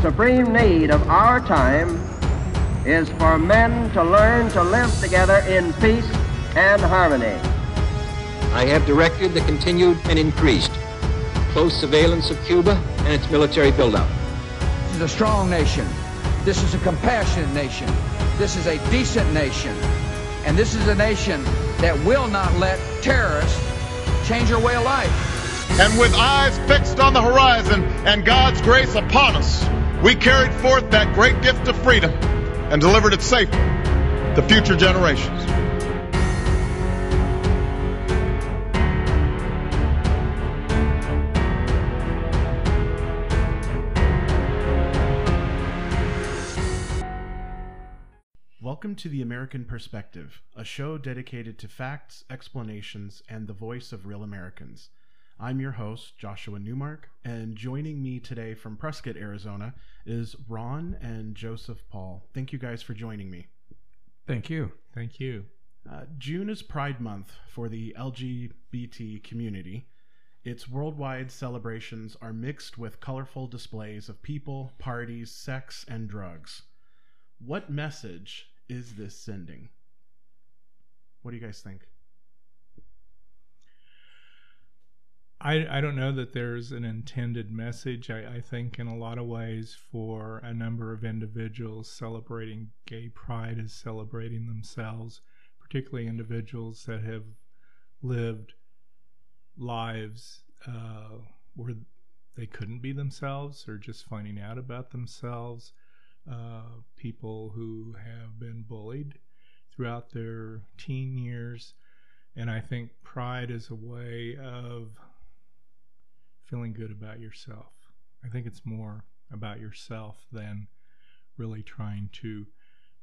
supreme need of our time is for men to learn to live together in peace and harmony. I have directed the continued and increased close surveillance of Cuba and its military buildup. This is a strong nation. This is a compassionate nation. This is a decent nation. And this is a nation that will not let terrorists change our way of life. And with eyes fixed on the horizon and God's grace upon us, we carried forth that great gift of freedom and delivered it safely to future generations. Welcome to The American Perspective, a show dedicated to facts, explanations, and the voice of real Americans. I'm your host, Joshua Newmark, and joining me today from Prescott, Arizona, is Ron and Joseph Paul. Thank you guys for joining me. Thank you. Thank you. Uh, June is Pride Month for the LGBT community. Its worldwide celebrations are mixed with colorful displays of people, parties, sex, and drugs. What message is this sending? What do you guys think? I, I don't know that there's an intended message. I, I think, in a lot of ways, for a number of individuals, celebrating gay pride is celebrating themselves, particularly individuals that have lived lives uh, where they couldn't be themselves or just finding out about themselves. Uh, people who have been bullied throughout their teen years. And I think pride is a way of feeling good about yourself. I think it's more about yourself than really trying to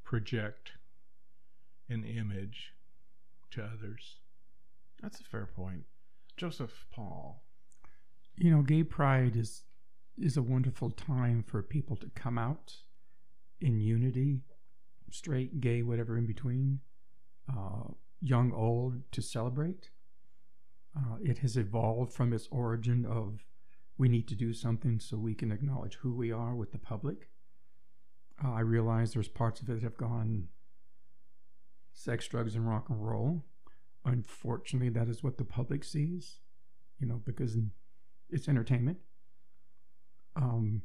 project an image to others. That's a fair point. Joseph Paul. You know, gay pride is is a wonderful time for people to come out in unity, straight, gay, whatever in between, uh, young, old, to celebrate. Uh, it has evolved from its origin of we need to do something so we can acknowledge who we are with the public. Uh, I realize there's parts of it that have gone sex, drugs, and rock and roll. Unfortunately, that is what the public sees, you know, because it's entertainment. Um,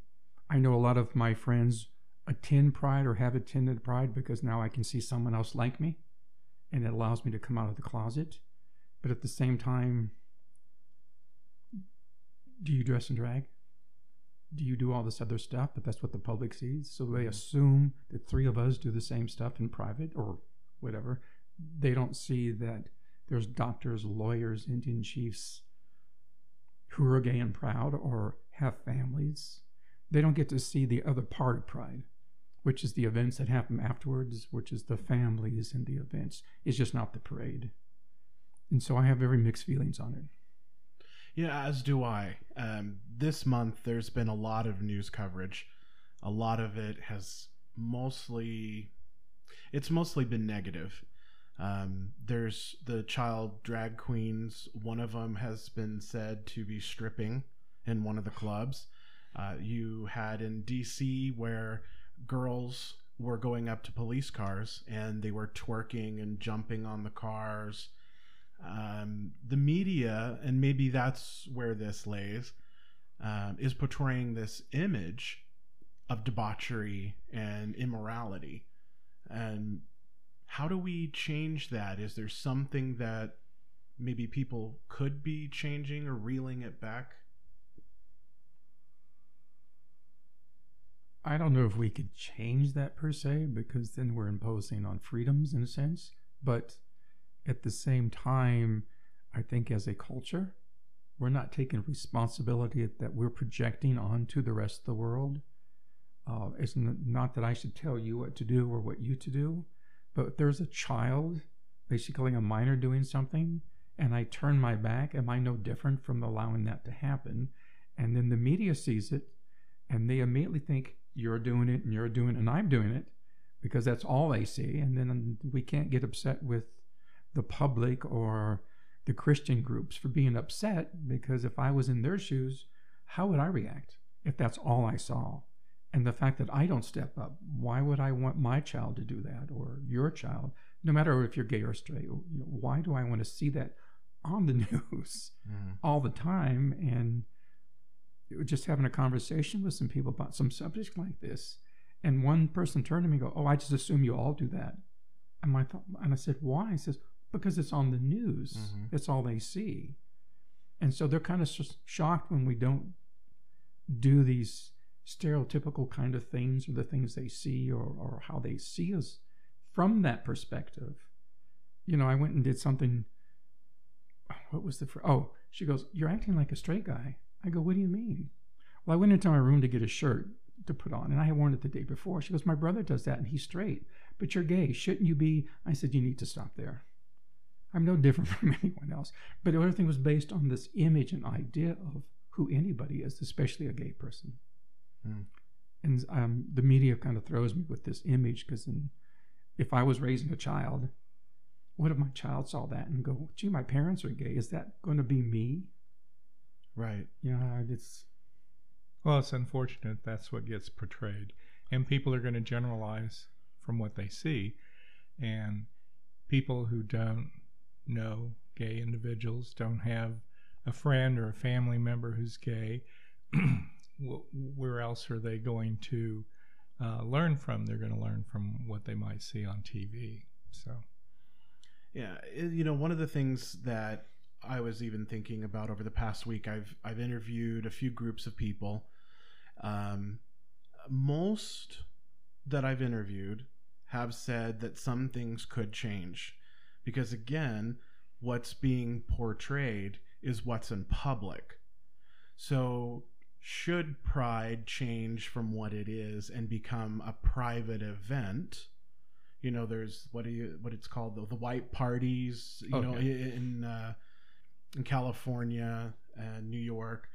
I know a lot of my friends attend Pride or have attended Pride because now I can see someone else like me and it allows me to come out of the closet. But at the same time, do you dress and drag? Do you do all this other stuff? But that's what the public sees. So they mm-hmm. assume that three of us do the same stuff in private or whatever. They don't see that there's doctors, lawyers, Indian chiefs who are gay and proud or have families. They don't get to see the other part of pride which is the events that happen afterwards, which is the families and the events. It's just not the parade. And so I have very mixed feelings on it. Yeah, as do I. Um, this month, there's been a lot of news coverage. A lot of it has mostly, it's mostly been negative. Um, there's the child drag queens. One of them has been said to be stripping in one of the clubs. Uh, you had in DC where girls were going up to police cars and they were twerking and jumping on the cars. Um, the media, and maybe that's where this lays, um, is portraying this image of debauchery and immorality. And how do we change that? Is there something that maybe people could be changing or reeling it back? I don't know if we could change that per se, because then we're imposing on freedoms in a sense. But at the same time, I think as a culture, we're not taking responsibility that we're projecting onto the rest of the world. Uh, it's not that I should tell you what to do or what you to do, but if there's a child, basically a minor doing something, and I turn my back, am I no different from allowing that to happen? And then the media sees it, and they immediately think, you're doing it and you're doing it and I'm doing it because that's all they see. And then we can't get upset with the public or the Christian groups for being upset because if I was in their shoes, how would I react if that's all I saw? And the fact that I don't step up, why would I want my child to do that or your child, no matter if you're gay or straight? Why do I want to see that on the news Mhm. all the time? And just having a conversation with some people about some subject like this, and one person turned to me and go, "Oh, I just assume you all do that." And I thought, and I said, "Why?" He says, "Because it's on the news. Mhm. That's all they see." And so they're kind of shocked when we don't do these stereotypical kind of things or the things they see or, or how they see us from that perspective. You know, I went and did something. What was the fr- oh? She goes, "You're acting like a straight guy." I go, "What do you mean?" Well, I went into my room to get a shirt to put on, and I had worn it the day before. She goes, "My brother does that, and he's straight, but you're gay. Shouldn't you be?" I said, "You need to stop there." I'm no different from anyone else. But everything was based on this image and idea of who anybody is, especially a gay person. Hmm. And um, the media kind of throws me with this image because if I was raising a child, what if my child saw that and go, gee, my parents are gay? Is that going to be me? Right. You know, it's, Well, it's unfortunate that's what gets portrayed. And people are going to generalize from what they see. And people who don't know gay individuals, don't have a friend or a family member who's gay, where else are they going to uh, learn from? They're going to learn from what they might see on TV. So, Yeah, you know, one of the things that I was even thinking about over the past week, I've I've interviewed a few groups of people. Um, most that I've interviewed have said that some things could change, because again, what's being portrayed is what's in public. So, should Pride change from what it is and become a private event? you know there's what do you what it's called the, the white parties you know Okay. i- in uh, in California and New York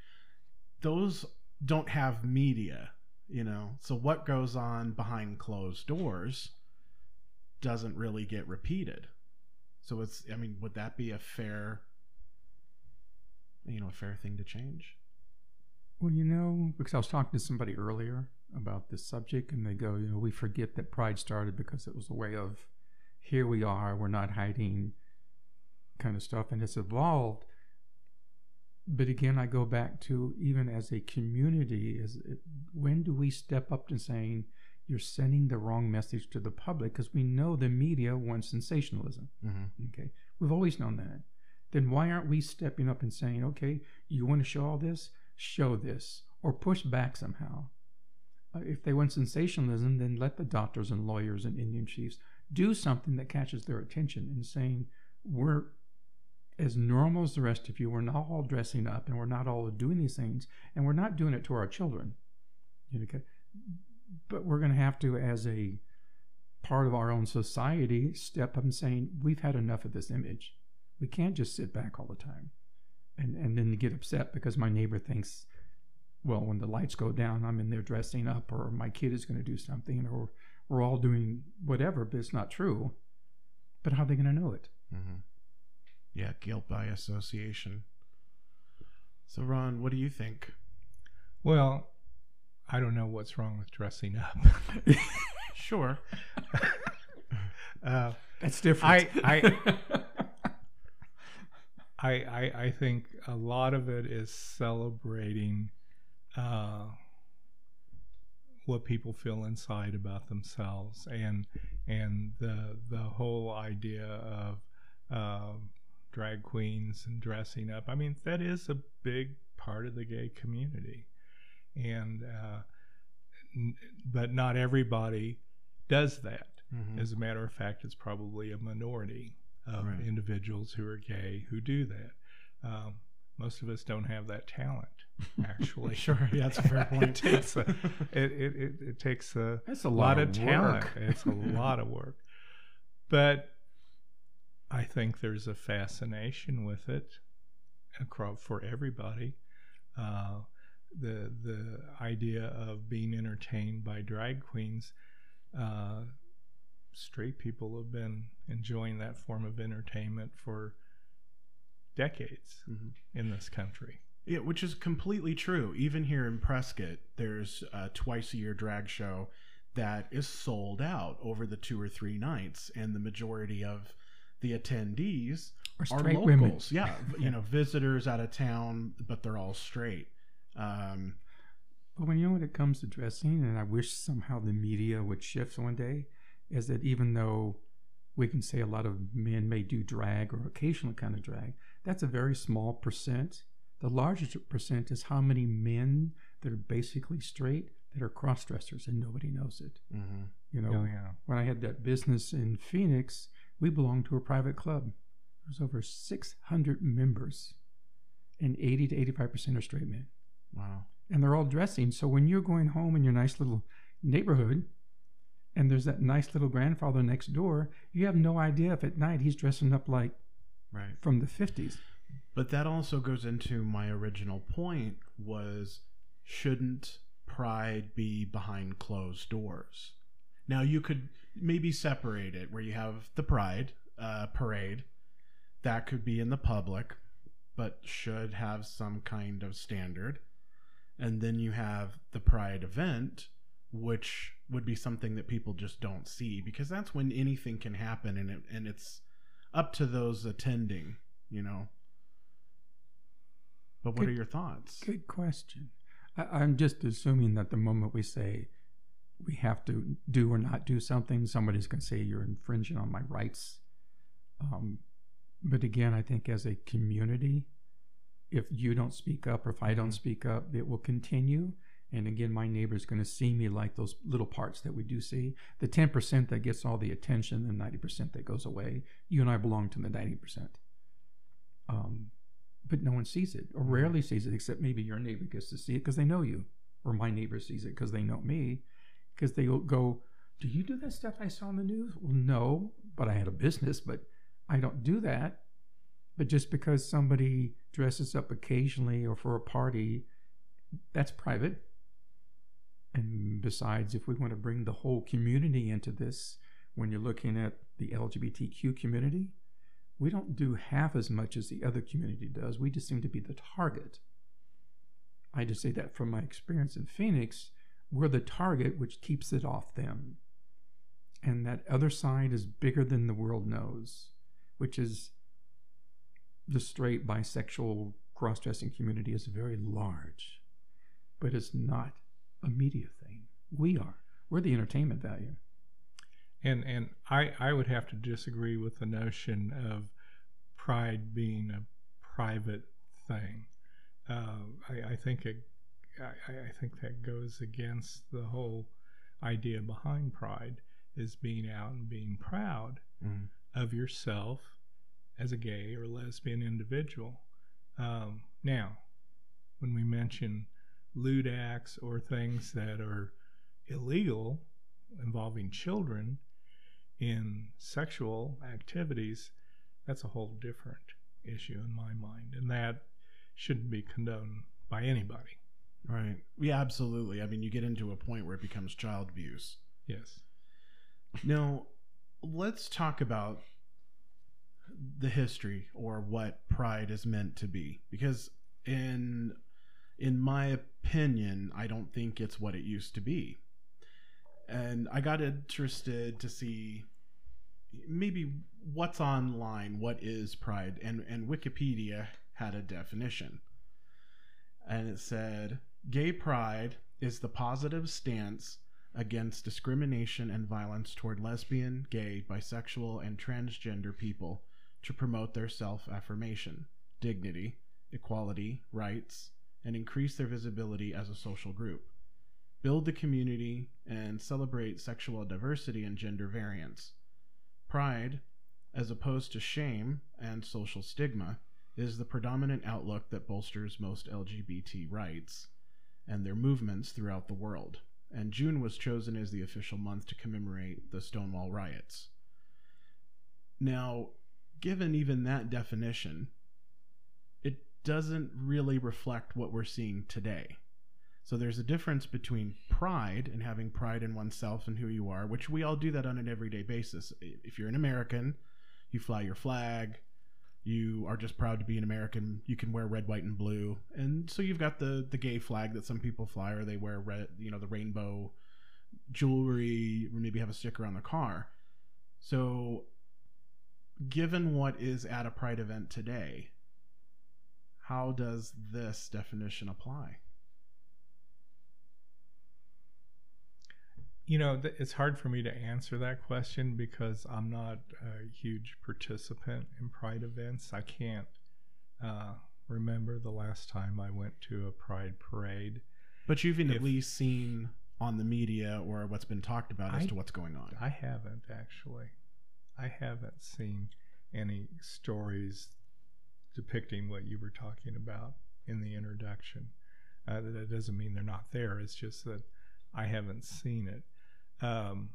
those don't have media you know so what goes on behind closed doors doesn't really get repeated so it's i mean would that be a fair you know a fair thing to change well, you know, because I was talking to somebody earlier about this subject, and they go, you know, we forget that pride started because it was a way of here we are, we're not hiding kind of stuff, and it's evolved. But again, I go back to even as a community, is it, when do we step up to saying you're sending the wrong message to the public? Because we know the media wants sensationalism. mm-hmm. Okay, we've always known that. Then why aren't we stepping up and saying, okay, you want to show all this, show this, or push back somehow? Uh, if they want sensationalism, then let the doctors and lawyers and Indian chiefs do something that catches their attention and saying, we're as normal as the rest of you. We're not all dressing up and we're not all doing these things, and we're not doing it to our children. You know, okay? But we're going to have to, as a part of our own society, step up and saying, we've had enough of this image. We can't just sit back all the time and, and then get upset because my neighbor thinks, well, when the lights go down, I'm in there dressing up, or my kid is going to do something, or we're all doing whatever, but it's not true. But how are they going to know it? Mm-hmm. Yeah, guilt by association. So, Ron, what do you think? well, I don't know what's wrong with dressing up. Sure. uh, That's different. I- I, I I think a lot of it is celebrating uh, what people feel inside about themselves, and and the the whole idea of uh, drag queens and dressing up. I mean, that is a big part of the gay community, and uh, n- but not everybody does that. Mhm. As a matter of fact, it's probably a minority of Right. individuals who are gay who do that. Um, most of us don't have that talent, actually. Sure, yeah, that's a fair point. it takes a, it, it, it, it takes a That's a lot, lot of of talent. It's a lot of work, but I think there's a fascination with it across for everybody. Uh, the the idea of being entertained by drag queens. Uh, straight people have been enjoying that form of entertainment for decades Mhm. in this country. Yeah, which is completely true. Even here in Prescott, there's a twice a year drag show that is sold out over the two or three nights, and the majority of the attendees are straight locals. women. Yeah, you know, visitors out of town, but they're all straight. Um, But when you know when it comes to dressing, and I wish somehow the media would shift one day, is that even though we can say a lot of men may do drag or occasional kind of drag, that's a very small percent. The largest percent is how many men that are basically straight that are cross dressers and nobody knows it. mhm. You know, Oh, yeah. when I had that business in Phoenix, we belonged to a private club. There's over 600 members, and 80 to 85% are straight men Wow. and they're all dressing. So when you're going home in your nice little neighborhood, and there's that nice little grandfather next door, you have no idea if at night he's dressing up like Right. from the 50s. But that also goes into my original point was shouldn't pride be behind closed doors? Now you could maybe separate it where you have the pride uh, parade that could be in the public, but should have some kind of standard, and then you have the pride event, which would be something that people just don't see because that's when anything can happen, and it, and it's up to those attending, you know. But what Good- are your thoughts? Good question. I, I'm just assuming that the moment we say we have to do or not do something, somebody's going to say you're infringing on my rights. Um, but again, I think as a community, if you don't speak up or if I don't speak up, it will continue. And again, my neighbor's going to see me like those little parts that we do see. The 10% that gets all the attention, the 90% that goes away. You and I belong to the 90%. Um, but no one sees it or rarely sees it, except maybe your neighbor gets to see it because they know you, or my neighbor sees it because they know me. Because they go, Do you do that stuff I saw on the news? Well, no, but I had a business, but I don't do that. But just because somebody dresses up occasionally or for a party, that's private. And besides, if we want to bring the whole community into this, when you're looking at the LGBTQ community, we don't do half as much as the other community does. We just seem to be the target. I just say that from my experience in Phoenix, we're the target, which keeps it off them. And that other side is bigger than the world knows, which is the straight bisexual cross dressing community is very large, but it's not a media thing. We are. We're the entertainment value. And and I I would have to disagree with the notion of pride being a private thing. Uh, I I think it I, I think that goes against the whole idea behind pride is being out and being proud Mhm. of yourself as a gay or lesbian individual. Um, now, when we mention lewd acts or things that are illegal involving children in sexual activities, that's a whole different issue in my mind. And that shouldn't be condoned by anybody. Right. Yeah, absolutely. I mean, you get into a point where it becomes child abuse. Yes. Now, let's talk about the history or what pride is meant to be because in in my opinion, I don't think it's what it used to be. And I got interested to see maybe what's online, what is pride, and and Wikipedia had a definition. And it said, "Gay pride is the positive stance against discrimination and violence toward lesbian, gay, bisexual, and transgender people to promote their self affirmation, dignity, equality, rights, and increase their visibility as a social group. Build the community and celebrate sexual diversity and gender variance. Pride, as opposed to shame and social stigma, is the predominant outlook that bolsters most LGBT rights and their movements throughout the world and June was chosen as the official month to commemorate the Stonewall riots. Now, given even that definition, it doesn't really reflect what we're seeing today. So there's a difference between pride and having pride in oneself and who you are, which we all do that on an everyday basis. If you're an American, you fly your flag, you are just proud to be an American. You can wear red, white, and blue, and so you've got the the gay flag that some people fly, or they wear red, you know, the rainbow jewelry, or maybe have a sticker on the car. So, given what is at a pride event today, how does this definition apply? You know, th- it's hard for me to answer that question because I'm not a huge participant in pride events. I can't uh, remember the last time I went to a pride parade. But you've at least seen on the media or what's been talked about as I- to what's going on. I haven't actually. I haven't seen any stories depicting what you were talking about in the introduction. Uh, that doesn't mean they're not there. It's just that I haven't seen it. Um,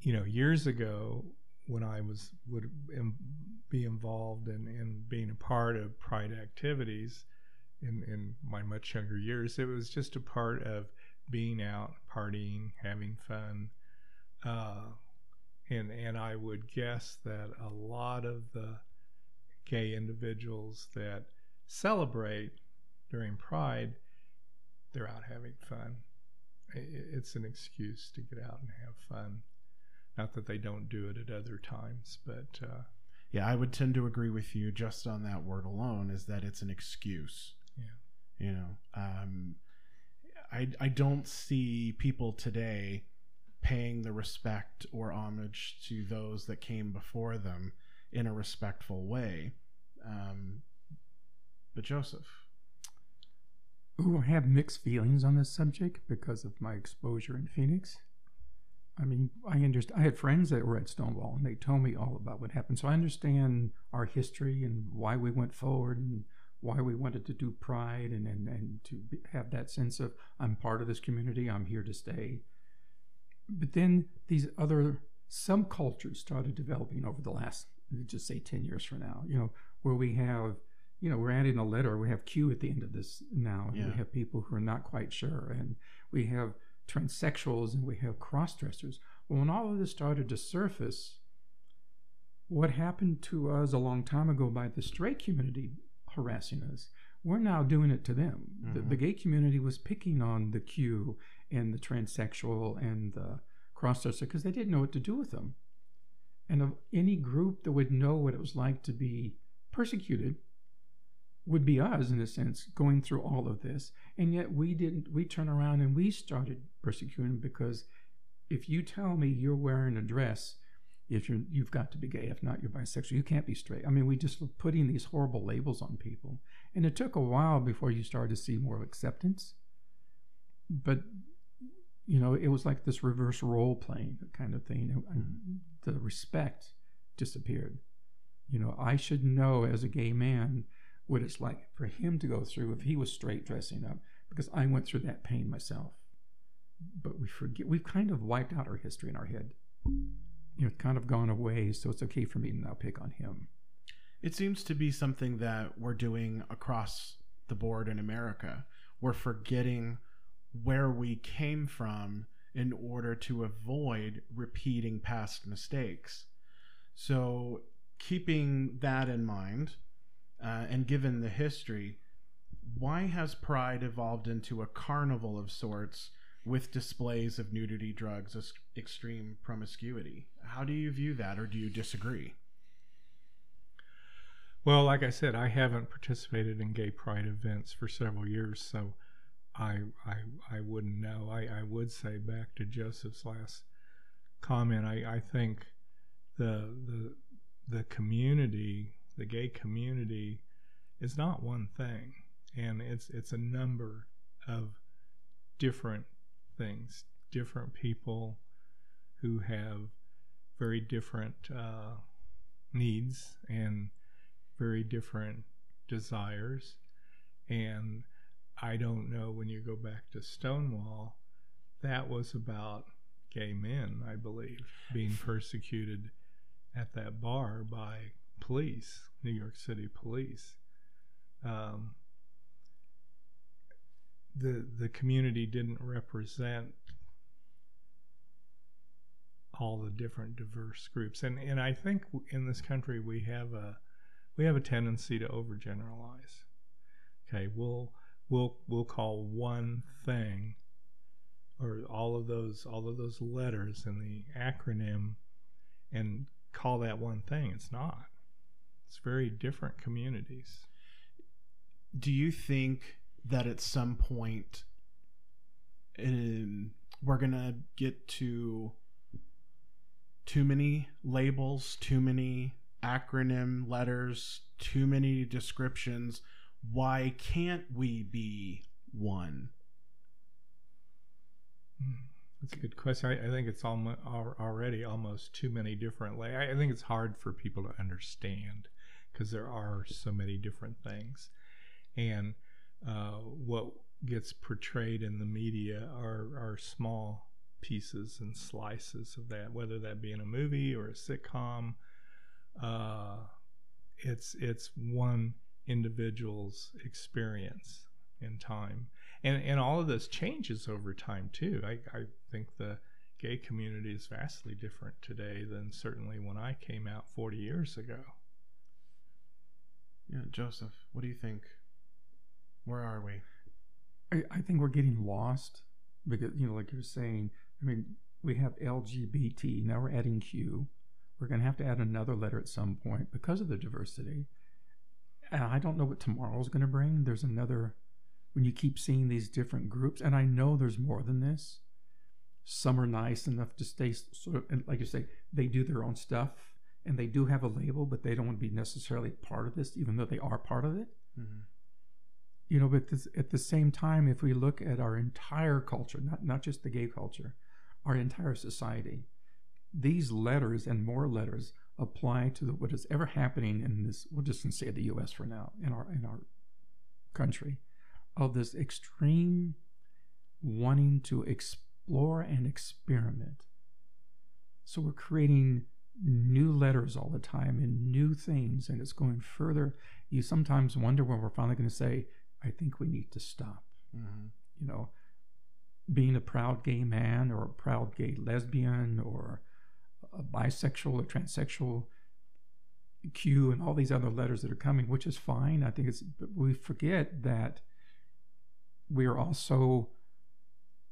you know, years ago, when I was would im- be involved in, in being a part of Pride activities in, in my much younger years, it was just a part of being out, partying, having fun. Uh, and, and I would guess that a lot of the gay individuals that celebrate during Pride, they're out having fun. It's an excuse to get out and have fun. Not that they don't do it at other times, but uh, Yeah, I would tend to agree with you just on that word alone is that it's an excuse. Yeah. You know, um, I, I don't see people today paying the respect or homage to those that came before them in a respectful way. Um, but Joseph, Ooh, I have mixed feelings on this subject because of my exposure in Phoenix. I mean, I understand. I had friends that were at Stonewall, and they told me all about what happened. So I understand our history and why we went forward and why we wanted to do Pride and and, and to have that sense of I'm part of this community. I'm here to stay. But then these other subcultures started developing over the last, just say, ten years from now. You know, where we have you know, we're adding a letter. We have Q at the end of this now. and Yeah. We have people who are not quite sure, and we have transsexuals and we have cross dressers. Well, when all of this started to surface, what happened to us a long time ago by the straight community harassing us, we're now doing it to them. The, Mhm. the gay community was picking on the Q and the transsexual and the cross dresser because they didn't know what to do with them. And of any group that would know what it was like to be persecuted would be us in a sense going through all of this. And yet we didn't we turn around and we started persecuting because if you tell me you're wearing a dress if you're you've got to be gay if not you're bisexual you can't be straight. I mean we just were putting these horrible labels on people. And it took a while before you started to see more acceptance. But you know it was like this reverse role playing kind of thing and hmm. the respect disappeared you know i should know as a gay man what it's like for him to go through if he was straight dressing up because I went through that pain myself. But we forget we've kind of wiped out our history in our head. You know, it's kind of gone away, so it's okay for me to now pick on him. it seems to be something that we're doing across the board in America. We're forgetting where we came from in order to avoid repeating past mistakes. So, keeping that in mind, uh, and given the history, why has Pride evolved into a carnival of sorts with displays of nudity, drugs, ex- extreme promiscuity? How do you view that, or do you disagree? Well, like I said, I haven't participated in gay pride events for several years, so I I, I wouldn't know. I, I would say back to Joseph's last comment, I, I think the the the community, the gay community, is not one thing, and it's it's a number of different things, different people who have very different uh, needs and very different desires. And I don't know when you go back to Stonewall, that was about gay men, I believe, being persecuted at that bar by police, New York City police. Um, the the community didn't represent all the different diverse groups. And and I think in this country we have a we have a tendency to overgeneralize. Okay, we'll we'll we'll call one thing or all of those all of those letters in the acronym and call that one thing. It's not. It's very different communities. Do you think that at some point um, we're gonna get to too many labels, too many acronym letters, too many descriptions? Why can't we be one? That's a good question. I, I think it's almost already almost too many different. Like I think it's hard for people to understand because there are so many different things, and uh, what gets portrayed in the media are are small pieces and slices of that, whether that be in a movie or a sitcom. Uh, it's it's one individual's experience in time and and all of this changes over time too. I, I think the gay community is vastly different today than certainly when I came out 40 years ago. Yeah, Joseph, what do you think? Where are we? I, I think we're getting lost because you know, like you're saying. I mean, we have LGBT now. We're adding Q. We're going to have to add another letter at some point because of the diversity. I don't know what tomorrow's going to bring. There's another when you keep seeing these different groups, and I know there's more than this. Some are nice enough to stay sort of, and like you say, they do their own stuff and they do have a label, but they don't want to be necessarily part of this, even though they are part of it. Mm-hmm. You know, but this, at the same time, if we look at our entire culture, not, not just the gay culture, our entire society, these letters and more letters apply to the, what is ever happening in this. We'll just say the U.S. for now in our in our country, of this extreme wanting to explore and experiment. So we're creating new letters all the time and new things, and it's going further. You sometimes wonder when we're finally going to say, I think we need to stop. Mm-hmm. You know, being a proud gay man or a proud gay lesbian or a bisexual or transsexual Q and all these other letters that are coming, which is fine. I think it's, but we forget that we are also,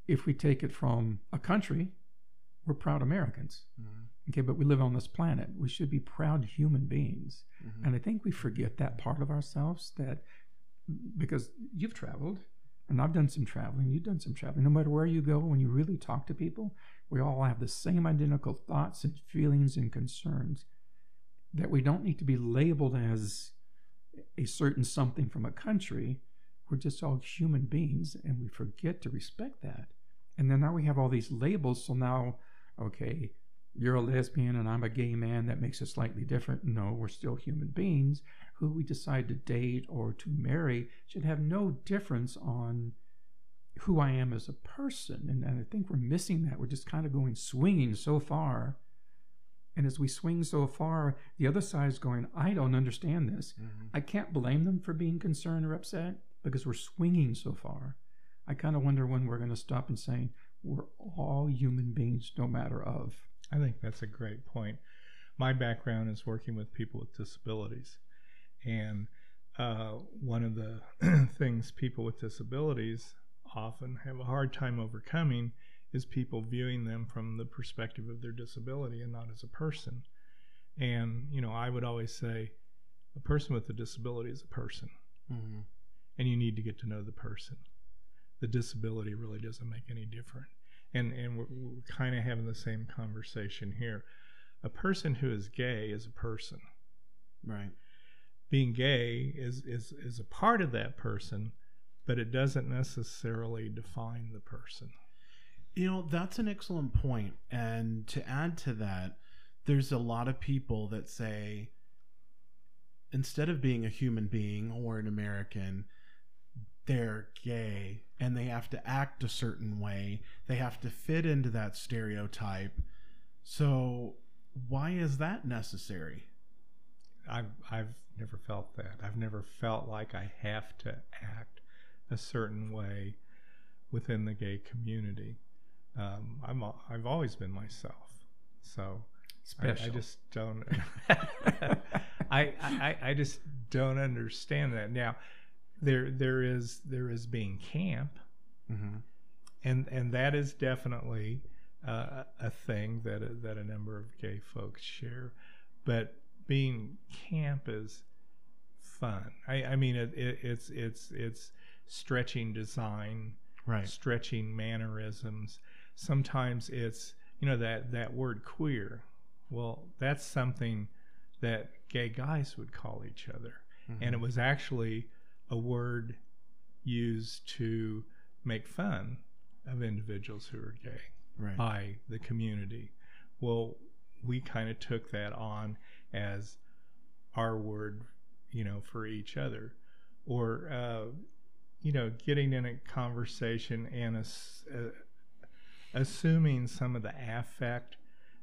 if we take it from a country, we're proud Americans. Mm-hmm. Okay, but we live on this planet. We should be proud human beings. Mm-hmm. And I think we forget that part of ourselves that because you've traveled and I've done some traveling, you've done some traveling. No matter where you go, when you really talk to people, we all have the same identical thoughts and feelings and concerns that we don't need to be labeled as a certain something from a country we're just all human beings and we forget to respect that. And then now we have all these labels. So now, okay, you're a lesbian and I'm a gay man. That makes us slightly different. No, we're still human beings. Who we decide to date or to marry should have no difference on who I am as a person. And, and I think we're missing that. We're just kind of going swinging so far. And as we swing so far, the other side is going, I don't understand this. Mm-hmm. I can't blame them for being concerned or upset because we're swinging so far. I kind of wonder when we're going to stop and saying we're all human beings, no matter of. I think that's a great point. My background is working with people with disabilities, and uh, one of the things people with disabilities often have a hard time overcoming is people viewing them from the perspective of their disability and not as a person. And you know, I would always say, a person with a disability is a person. Mm-hmm and you need to get to know the person. The disability really doesn't make any difference. And, and we're, we're kind of having the same conversation here. A person who is gay is a person. Right. Being gay is, is, is a part of that person, but it doesn't necessarily define the person. You know, that's an excellent point. And to add to that, there's a lot of people that say, instead of being a human being or an American, they're gay and they have to act a certain way. They have to fit into that stereotype. So, why is that necessary? I've I've never felt that. I've never felt like I have to act a certain way within the gay community. Um, I'm I've always been myself. So. I, I just don't. I, I I just don't understand that. Now, there there is there is being camp, Mm-hmm. and and that is definitely uh, a thing that a, that a number of gay folks share. But being camp is fun. I, I mean, it, it, it's it's it's stretching design, Right. stretching mannerisms. Sometimes it's you know that that word queer. Well, that's something that gay guys would call each other, and it was actually a word used to make fun of individuals who are gay Right. by the community. Well, we kind of took that on as our word, you know, for each other, or uh, you know, getting in a conversation and uh, assuming some of the affect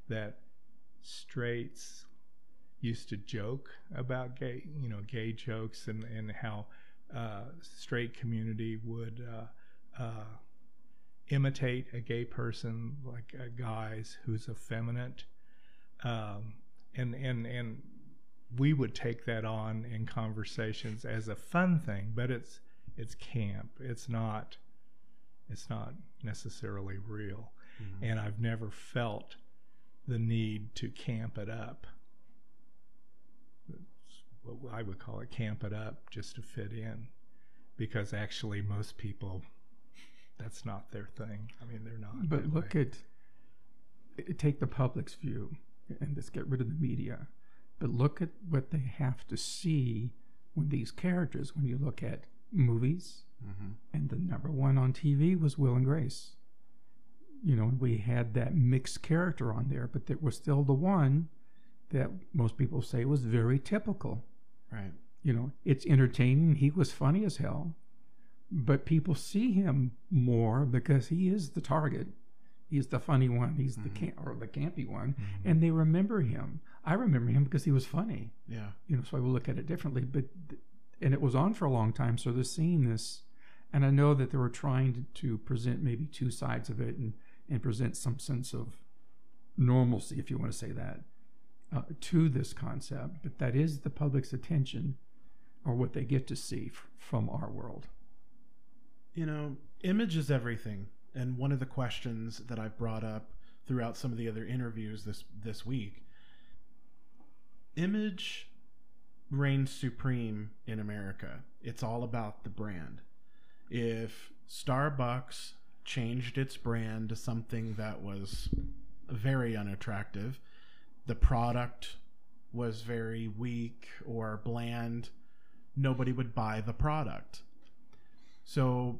that straights used to joke about gay, you know, gay jokes and and how uh, straight community would. Uh, uh, imitate a gay person like a guy's who's effeminate um, and and and we would take that on in conversations as a fun thing but it's it's camp it's not it's not necessarily real mm-hmm. and i've never felt the need to camp it up It's what i would call it camp it up just to fit in because actually most people that's not their thing. I mean, they're not. But look way. at take the public's view and just get rid of the media. But look at what they have to see when these characters, when you look at movies, Mm-hmm. and the number one on TV was Will and Grace. You know, we had that mixed character on there, but there was still the one that most people say was very typical. Right. You know, it's entertaining. He was funny as hell, but people see him more because he is the target. He's the funny one. He's the camp or the campy one, and they remember him. I remember him because he was funny. Yeah. You know, so I will look at it differently. But and it was on for a long time, so they're seeing this, and I know that they were trying to, to present maybe two sides of it and and present some sense of normalcy, if you want to say that, uh, to this concept. But that is the public's attention, or what they get to see f- from our world. You know, image is everything. And one of the questions that I've brought up throughout some of the other interviews this this week, image reigns supreme in America. It's all about the brand. If Starbucks changed its brand to something that was very unattractive, the product was very weak or bland, nobody would buy the product. So,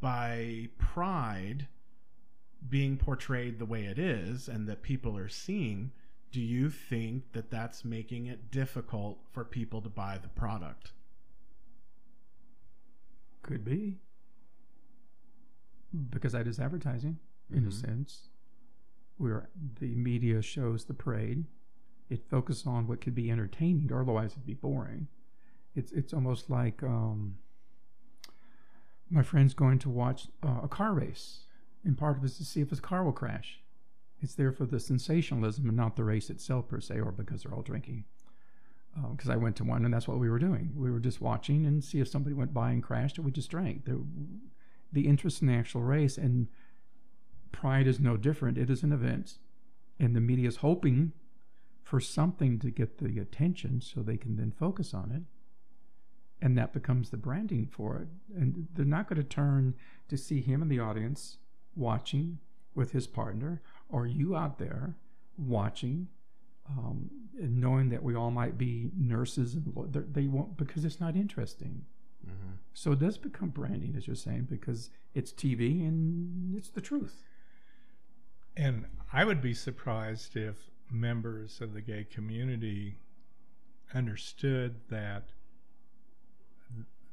by pride being portrayed the way it is and that people are seeing, do you think that that's making it difficult for people to buy the product? Could be. Because that is advertising, in a Mhm. sense. Where the media shows the parade. It focuses on what could be entertaining, or otherwise it'd be boring. It's it's almost like um, my friend's going to watch uh, a car race, and part of it is to see if his car will crash. It's there for the sensationalism and not the race itself per se, or because they're all drinking. Um, because I went to one, and that's what we were doing. We were just watching and see if somebody went by and crashed, and we just drank. The, the interest in the actual race and Pride is no different. It is an event, and the media is hoping for something to get the attention so they can then focus on it. And that becomes the branding for it. And they're not going to turn to see him in the audience watching with his partner, or you out there watching, um, and knowing that we all might be nurses and they're- won't because it's not interesting. So it does become branding, as you're saying, because it's TV and it's the truth. And I would be surprised if members of the gay community understood that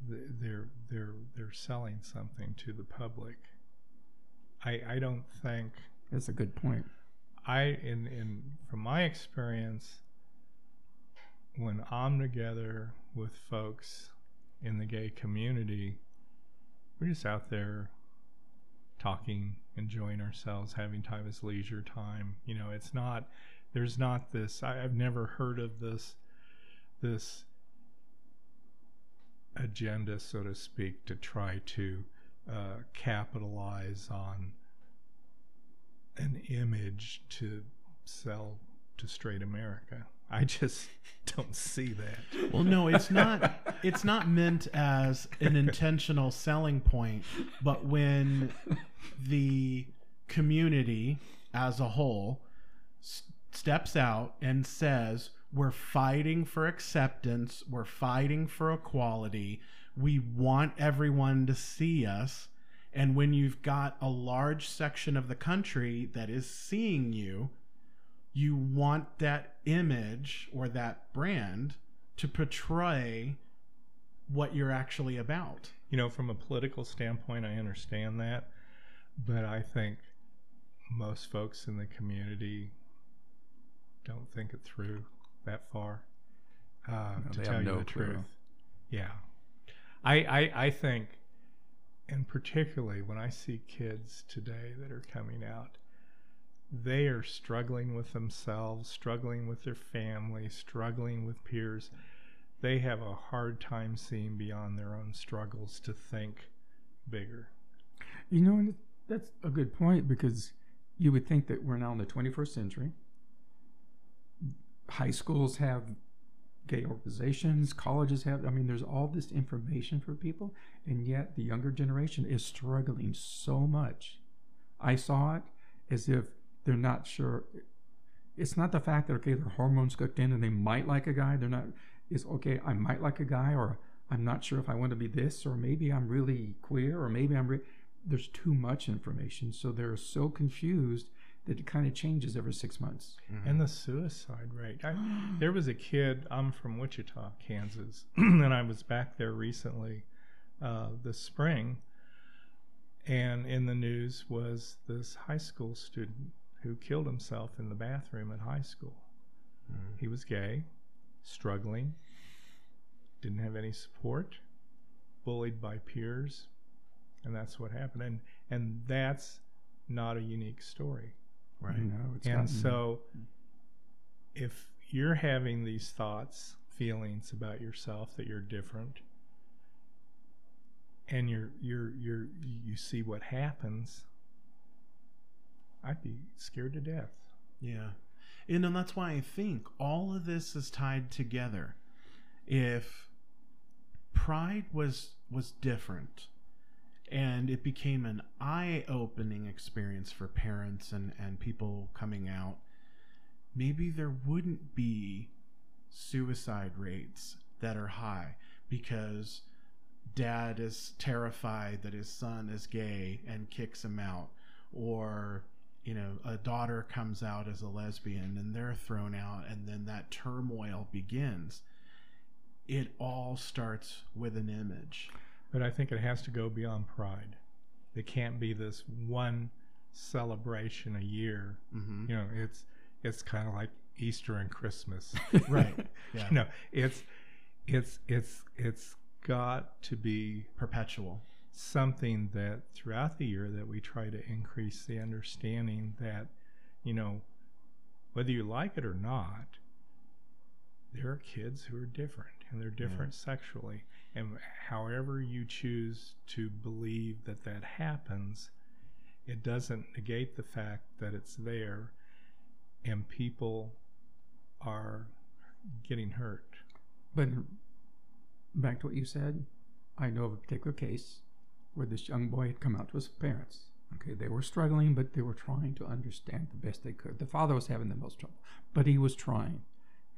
they're they're they're selling something to the public. I I don't think That's a good point. I in in from my experience when I'm together with folks in the gay community, we're just out there talking, enjoying ourselves, having time as leisure time. You know, it's not. There's not this. I, I've never heard of this. This agenda, so to speak, to try to uh, capitalize on an image to sell to straight America. I just don't see that. Well, no, it's not. It's not meant as an intentional selling point, but when the community as a whole s- steps out and says, "We're fighting for acceptance. We're fighting for equality. We want everyone to see us." And when you've got a large section of the country that is seeing you, you want that image or that brand to portray what you're actually about. You know, from a political standpoint, I understand that, but I think most folks in the community don't think it through that far. Uh, No, to they tell have you no the clue. truth, yeah, I, I I think, and particularly when I see kids today that are coming out, they are struggling with themselves, struggling with their family, struggling with peers. They have a hard time seeing beyond their own struggles to think bigger. You know, that's a good point because you would think that we're now in the 21st century. High schools have gay organizations, colleges have, I mean, there's all this information for people, and yet the younger generation is struggling so much. I saw it as if they're not sure. It's not the fact that, okay, their hormones kicked in and they might like a guy. They're not, it's okay, I might like a guy, or I'm not sure if I want to be this, or maybe I'm really queer, or maybe I'm. Re- there's too much information, so they're so confused that it kind of changes every six months. Mm-hmm. And the suicide rate. I, there was a kid, I'm from Wichita, Kansas, and I was back there recently uh, this spring. And in the news was this high school student who killed himself in the bathroom at high school. He was gay, struggling, didn't have any support, bullied by peers, and that's what happened. And and that's not a unique story. Right. You know, it's And gotten- so, if you're having these thoughts, feelings about yourself that you're different, and you're you're you're you see what happens, I'd be scared to death. Yeah. And then that's why I think all of this is tied together. If pride was was different and it became an eye-opening experience for parents and and people coming out, maybe there wouldn't be suicide rates that are high because dad is terrified that his son is gay and kicks him out or you know a daughter comes out as a lesbian and they're thrown out and then that turmoil begins it all starts with an image But I think it has to go beyond pride. It can't be this one celebration a year. mm-hmm. You know, it's it's kind of like Easter and Christmas. right yeah you know, it's it's it's it's got to be perpetual. Something that throughout the year that we try to increase the understanding that you know whether you like it or not there are kids who are different and they're different sexually. And however you choose to believe that that happens it doesn't negate the fact that it's there and people are getting hurt. But back to what you said, I know of a particular case where this young boy had come out to his parents. Okay, they were struggling, but they were trying to understand the best they could. The father was having the most trouble, but he was trying.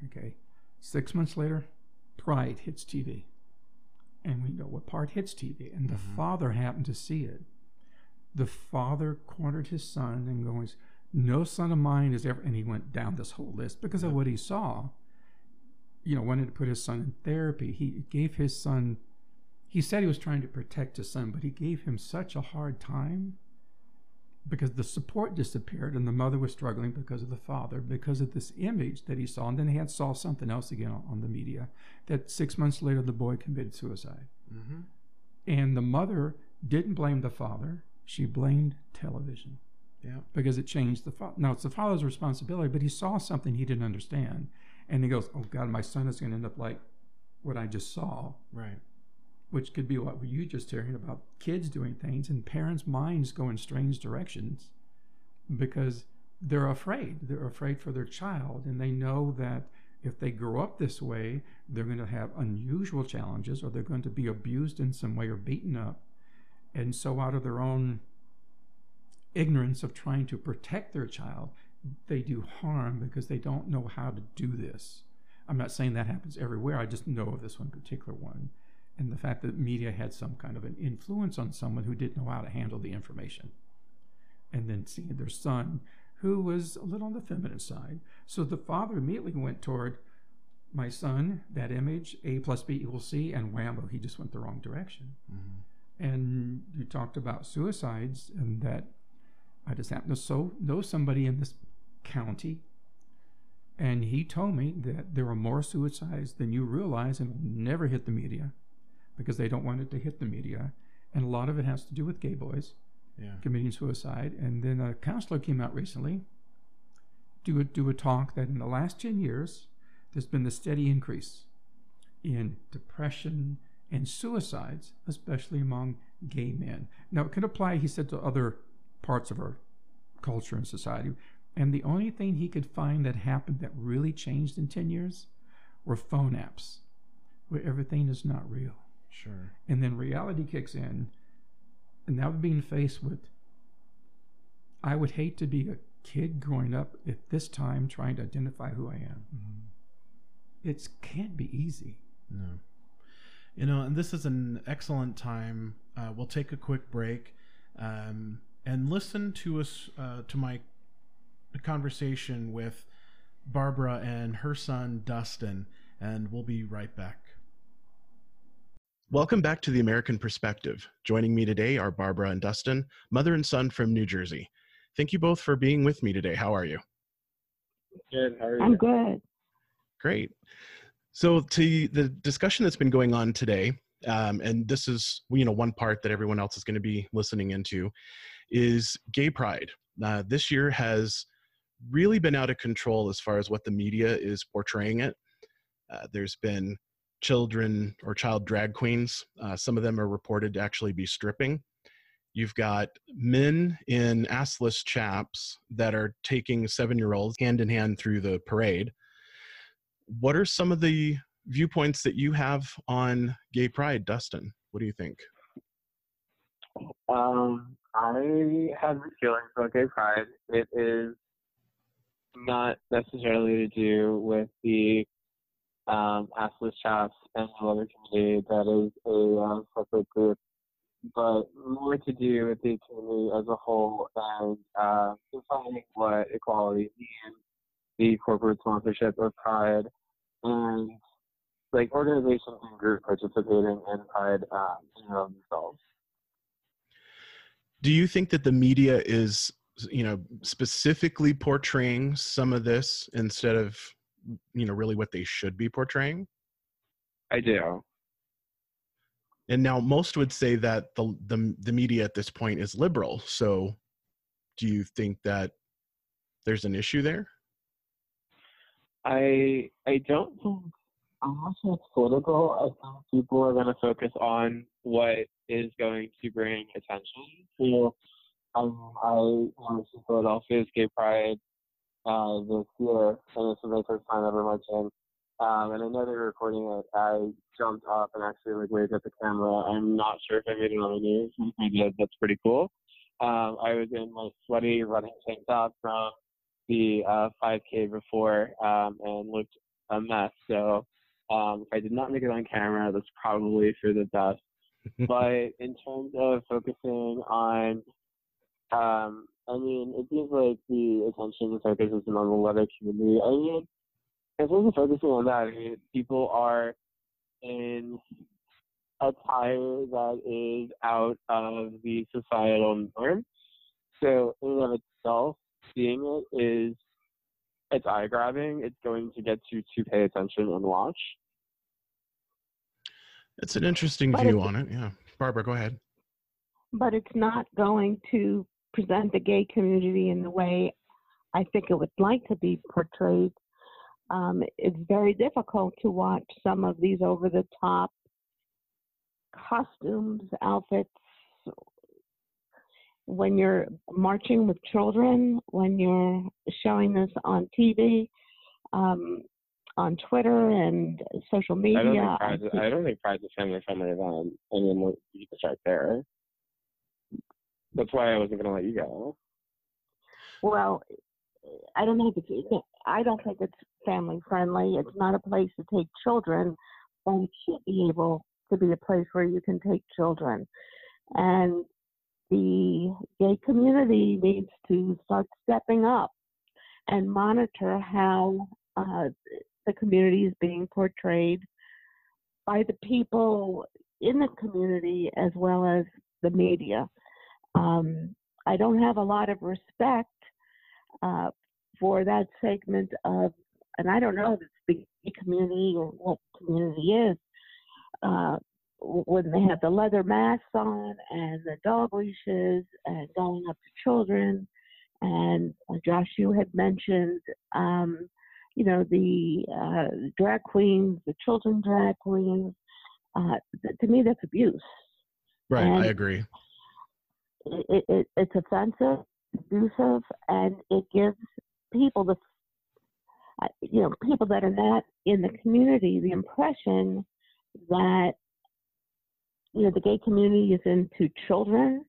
Okay, six months later, Pride hits TV, and we know what part hits TV, and the mm-hmm. father happened to see it. The father cornered his son and goes, "No son of mine is ever," and he went down this whole list because of what he saw you know, wanted to put his son in therapy. He gave his son, he said he was trying to protect his son, but he gave him such a hard time because the support disappeared and the mother was struggling because of the father, because of this image that he saw. And then he had saw something else again on, on the media that six months later the boy committed suicide. mm-hmm. And the mother didn't blame the father. She blamed television. Yeah. Because it changed the father. Now it's the father's responsibility, but he saw something he didn't understand, and he goes, "Oh God, my son is going to end up like what I just saw." Right. Which could be what you just hearing about kids doing things and parents' minds go in strange directions because they're afraid. They're afraid for their child, and they know that if they grow up this way, they're going to have unusual challenges or they're going to be abused in some way or beaten up. And so, out of their own ignorance of trying to protect their child, they do harm because they don't know how to do this. I'm not saying that happens everywhere, I just know of this one particular one. And the fact that media had some kind of an influence on someone who didn't know how to handle the information. And then seeing their son, who was a little on the feminine side. So the father immediately went toward my son, that image, A plus B equals C, and whammo, he just went the wrong direction. Mm-hmm. And you talked about suicides, and that I just happen to so know somebody in this county, and he told me that there are more suicides than you realize, and will never hit the media because they don't want it to hit the media, and a lot of it has to do with gay boys yeah. committing suicide. And then a counselor came out recently do a, do a talk that in the last 10 years, there's been a steady increase in depression and suicides, especially among gay men. Now, it could apply, he said, to other parts of our culture and society. And the only thing he could find that happened that really changed in 10 years were phone apps, where everything is not real. Sure. And then reality kicks in, and now being faced with, I would hate to be a kid growing up at this time trying to identify who I am. Mm-hmm. It can't be easy. No. You know, and this is an excellent time. Uh, we'll take a quick break. Um, and listen to us uh, to my conversation with Barbara and her son Dustin, and we'll be right back. Welcome back to the American Perspective. Joining me today are Barbara and Dustin, mother and son from New Jersey. Thank you both for being with me today. How are you? Good. How are you? I'm good. Great. So, to the discussion that's been going on today, um, and this is you know one part that everyone else is going to be listening into, is gay pride. Uh, this year has really been out of control as far as what the media is portraying it. Uh, there's been children or child drag queens. Uh, some of them are reported to actually be stripping. You've got men in assless chaps that are taking seven year olds hand in hand through the parade. What are some of the viewpoints that you have on gay pride, Dustin? What do you think? Um, I have feelings about gay pride. It is not necessarily to do with the um, assless and the other community that is a uh, separate group, but more to do with the community as a whole and uh, defining what equality means, the corporate sponsorship of Pride, and like organizations and groups participating in Pride um, in themselves. Do you think that the media is, you know, specifically portraying some of this instead of, you know, really what they should be portraying? I do. And now most would say that the the, the media at this point is liberal. So do you think that there's an issue there? I I don't think unless it's political, I think people are going to focus on what is going to bring attention. So, um, I went to Philadelphia's Gay Pride uh, this year, and this was my first time ever marching. Um, and I know they were recording it. I jumped up and actually like waved at the camera. I'm not sure if I made it on the news. If I did, that's pretty cool. Um, I was in my sweaty running tank top from the uh, 5K before um, and looked a mess. So um, if I did not make it on camera, that's probably for the best. but in terms of focusing on, um, I mean, it seems like the attention and focus is on the leather community. I mean, in terms of focusing on that, I mean, people are in attire that is out of the societal norm. So in and of itself, seeing it is it's eye grabbing. It's going to get you to pay attention and watch. It's an interesting But view on it. Yeah. Barbara, go ahead. but it's not going to present the gay community in the way I think it would like to be portrayed. Um, it's very difficult to watch some of these over the top costumes, outfits, when you're marching with children, when you're showing this on TV, um, on Twitter and social media. I don't think Pride's, I don't think Pride's a family friendly event. I mean, you can start there. That's why I wasn't going to let you go. Well, I don't if it's. I don't think it's family friendly. It's not a place to take children, but it should be able to be a place where you can take children. And the gay community needs to start stepping up and monitor how uh, the community is being portrayed by the people in the community as well as the media. Um, I don't have a lot of respect uh, for that segment of, and I don't know if it's the community or what community is, uh, when they have the leather masks on and the dog leashes and going up to children. And uh, Josh, you had mentioned, um, you know, the uh, drag queens, the children drag queens. Uh, th- to me, that's abuse. Right, and I agree. It, it, it's offensive, abusive, and it gives people the, you know, people that are not in the community the impression that you know, the gay community is into children,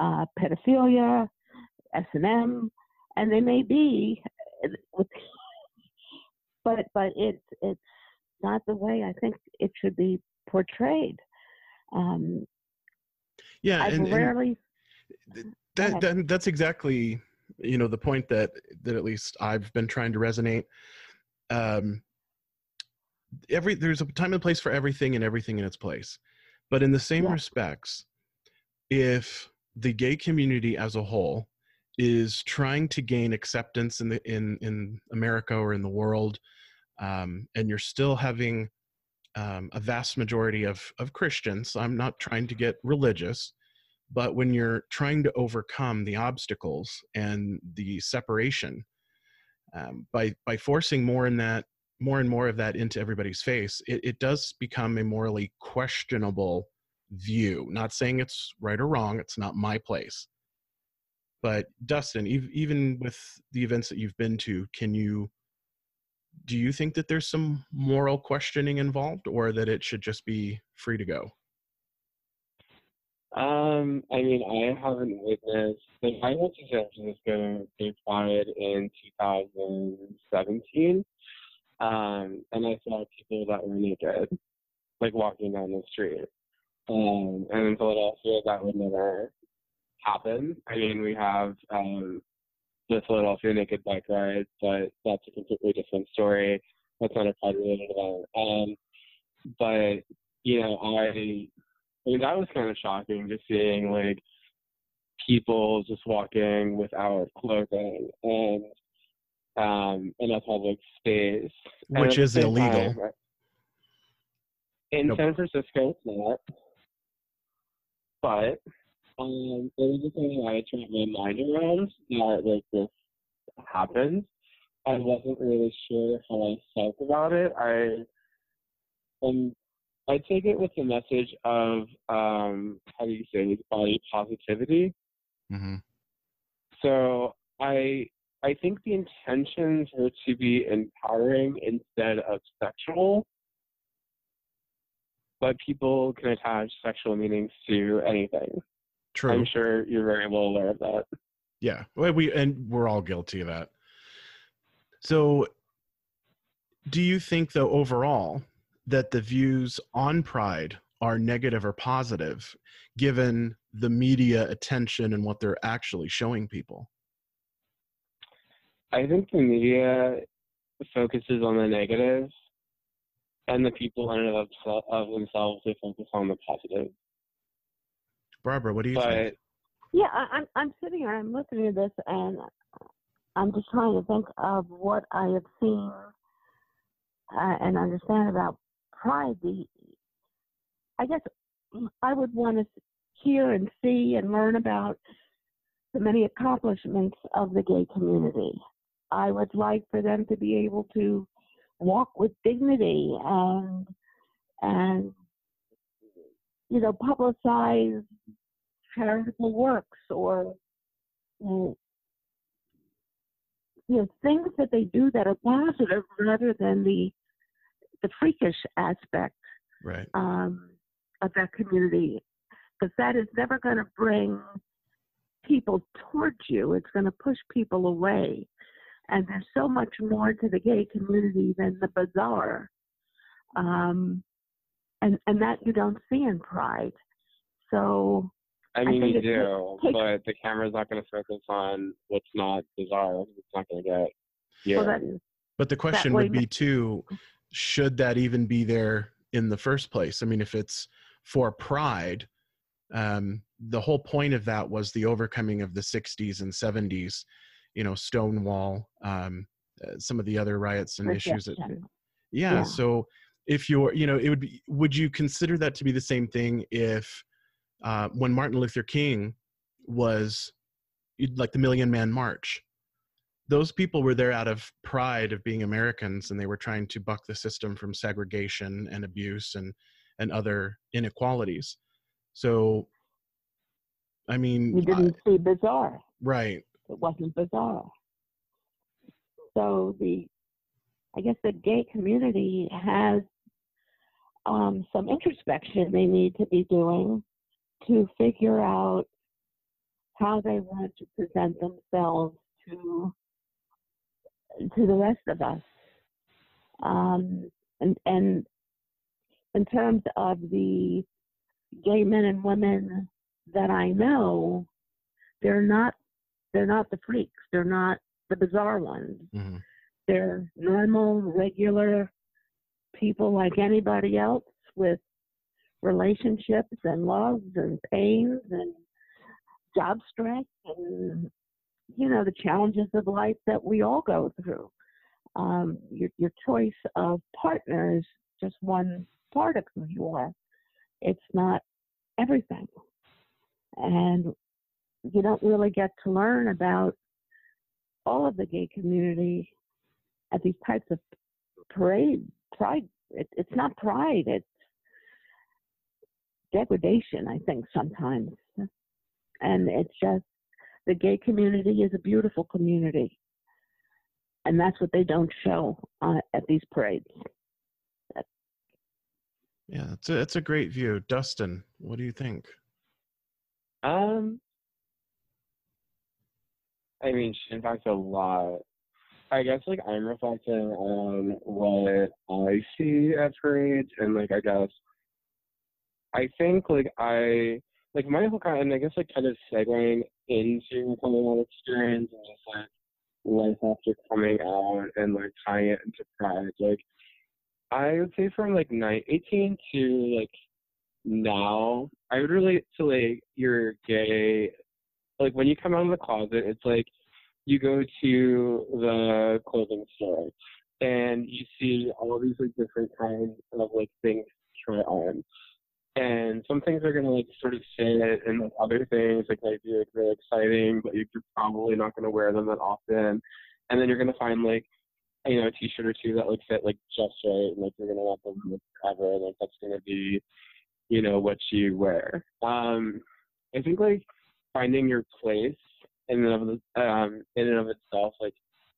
uh, pedophilia, S&M, and they may be, but but it's it's not the way I think it should be portrayed. Um, yeah, I've and, rarely. And that, that that's exactly you know the point that that at least I've been trying to resonate. Um, every there's a time and place for everything and everything in its place but in the same yeah. respects, if the gay community as a whole is trying to gain acceptance in the in in America or in the world, um, and you're still having um, a vast majority of of Christians. I'm not trying to get religious, but when you're trying to overcome the obstacles and the separation um, by by forcing more in that more and more of that into everybody's face, it, it does become a morally questionable view. Not saying it's right or wrong, it's not my place. But Dustin, even with the events that you've been to, can you do you think that there's some moral questioning involved or that it should just be free to go? Um, I mean, I haven't witnessed. Like, I went to San Francisco Gay Pride in 2017, um, and I saw people that were naked, like walking down the street. Um, and in Philadelphia, that would never happen. I mean, we have um, the Philadelphia Naked Bike Ride, but that's a completely different story. That's not a pride related event. Um, but you know, I, I mean, that was kind of shocking just seeing like people just walking without clothing and um, in a public space, which is illegal. Time, in nope. San Francisco, it's not. But um, it was just something I tried my mind around that like this happened. I wasn't really sure how I felt about it. I um I take it with the message of um how do you say it? body positivity. Mm-hmm. So I I think the intentions were to be empowering instead of sexual. But people can attach sexual meanings to anything. True. I'm sure you're very well aware of that. Yeah. We and we're all guilty of that. So do you think though overall that the views on pride are negative or positive given the media attention and what they're actually showing people? I think the media focuses on the negative, and the people in and of, of themselves they focus on the positive. Barbara, what do you but, think? Yeah, I, I'm I'm sitting here, I'm listening to this, and I'm just trying to think of what I have seen uh, and understand about The I guess I would want to hear and see and learn about the many accomplishments of the gay community. I would like for them to be able to walk with dignity and and you know publicize charitable works or mm, you know things that they do that are positive rather than the the freakish aspect right um, of that community because that is never going to bring people towards you it's going to push people away and there's so much more to the gay community than the bizarre um, and and that you don't see in pride so I mean, think you do, takes- but the camera's not going to focus on what's not bizarre. It's not going to get. Yeah. well, But the question would be too, should that even be there in the first place? I mean, if it's for pride, um, the whole point of that was the overcoming of the 60s and 70s, you know, Stonewall, um, uh, some of the other riots and issues. That, yeah, Yeah. So if you're, you know, it would be, would you consider that to be the same thing if, uh, when Martin Luther King was like the Million Man March, those people were there out of pride of being Americans and they were trying to buck the system from segregation and abuse and, and other inequalities. So, I mean, you didn't see bizarre right. it wasn't bizarre so the i guess the gay community has um, some introspection they need to be doing to figure out how they want to present themselves to to the rest of us um, and and in terms of the gay men and women that I know, they're not they're not the freaks. They're not the bizarre ones. Mhm. They're normal, regular people like anybody else with relationships and loves and pains and job stress and you know the challenges of life that we all go through. Um, your your choice of partner is just one part of who you are. It's not everything, and you don't really get to learn about all of the gay community at these types of parade pride. It, it's not pride. It's degradation. I think sometimes, and it's just the gay community is a beautiful community, and that's what they don't show uh, at these parades. Yeah, it's a, it's a great view. Dustin, what do you think? Um, I mean, she impacts a lot. I guess like I'm reflecting on what I see at parades, and like I guess I think like I like my whole kind, and I guess like kind of segueing into coming out experience and just like life after coming out and like tying it into pride. Like I would say from like nine, 18 to like now, I would relate to like you're gay. Like when you come out of the closet, it's like you go to the clothing store and you see all these like different kinds of like things to try on. And some things are gonna like sort of fit and like other things like might be like really exciting, but you're probably not gonna wear them that often. And then you're gonna find like you know, a t shirt or two that like fit like just right and like you're gonna want them forever and like that's gonna be, you know, what you wear. Um I think like finding your place in and of um in and of itself like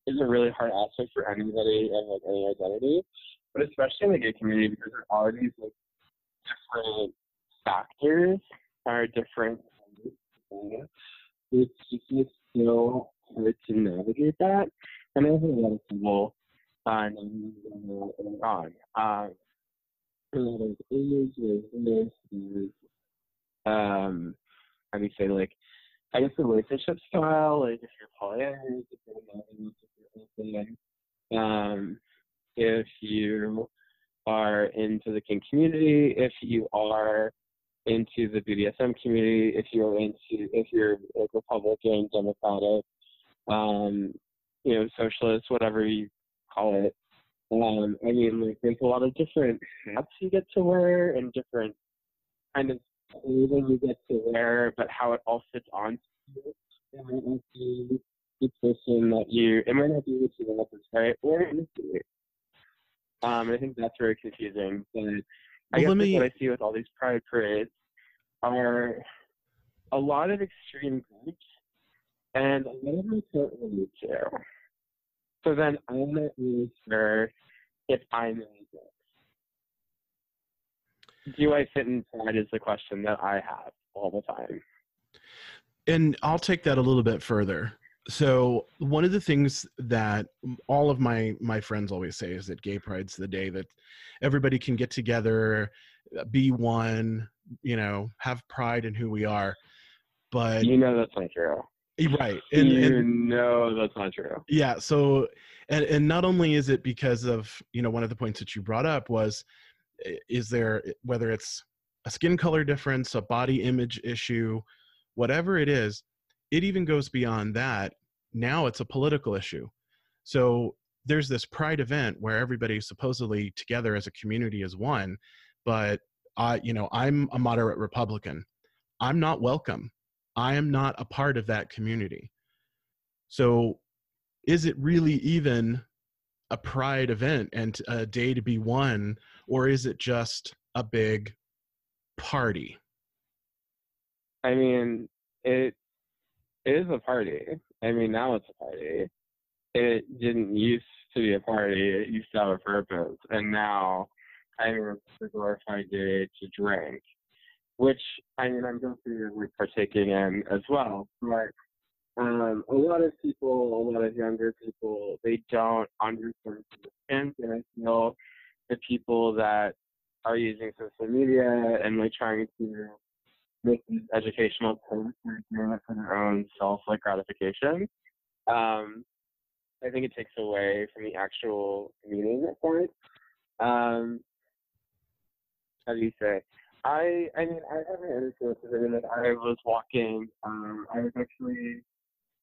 is a really hard aspect for anybody of like any identity. But especially in the gay community because there are these like different factors are different it's just still hard to navigate that. And I have a lot of people uh navigating on. Um there's there's um how do you say like I guess the relationship style, like if you're polyamorous, if you're monogamous, if you're open, um, if you are into the kink community, if you are into the BDSM community, if you're into if you're like Republican, Democratic, um, you know, socialist, whatever you call it. Um, I mean, like there's a lot of different hats you get to wear and different kind of clothing you get to wear, but how it all fits on you. It might not be the person that you, it might not be what you want to say, or it Um, I think that's very confusing. But I Well, guess me- what I see with all these pride parades are a lot of extreme groups, and a lot of them don't really care. So then I'm not really sure if I'm in this. Do I fit in pride is the question that I have all the time. and I'll take that a little bit further. So one of the things that all of my my friends always say is that Gay Pride's the day that everybody can get together, be one, you know, have pride in who we are. But You know that's not true. right, and, you and know that's not true. yeah, so and and not only is it because of you know one of the points that you brought up was is there whether it's a skin color difference, a body image issue, whatever it is, it even goes beyond that. Now it's a political issue. So there's this pride event where everybody's supposedly together as a community as one, but I, you know, I'm a moderate Republican. I'm not welcome. I am not a part of that community. So is it really even a pride event and a day to be one, or is it just a big party? I mean, it is a party. I mean, now it's a party. It didn't used to be a party. It used to have a purpose, and now, I mean, it's a glorified day to drink, which I mean, I'm guilty of partaking in as well. But um, a lot of people, a lot of younger people, they don't understand and I feel the people that are using social media and like trying to educational posts for their own self like gratification. Um, I think it takes away from the actual meaning of it. Um, how do you say? I I mean I have an influence. I mean, I was walking. Um, I was actually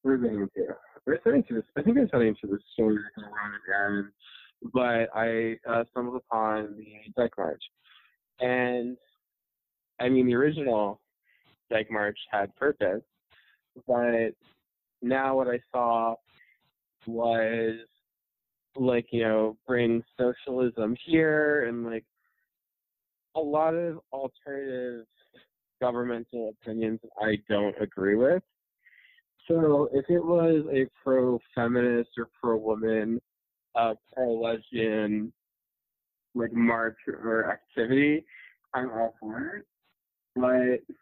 going to? Was heading to this. I think I was heading to the store to run an but I uh, stumbled upon the Dyke March, and I mean the original Dyke March had purpose, but now what I saw was like you know bring socialism here and like a lot of alternative governmental opinions I don't agree with. So if it was a pro feminist or pro woman, uh, pro lesbian like march or activity, I'm all for it. But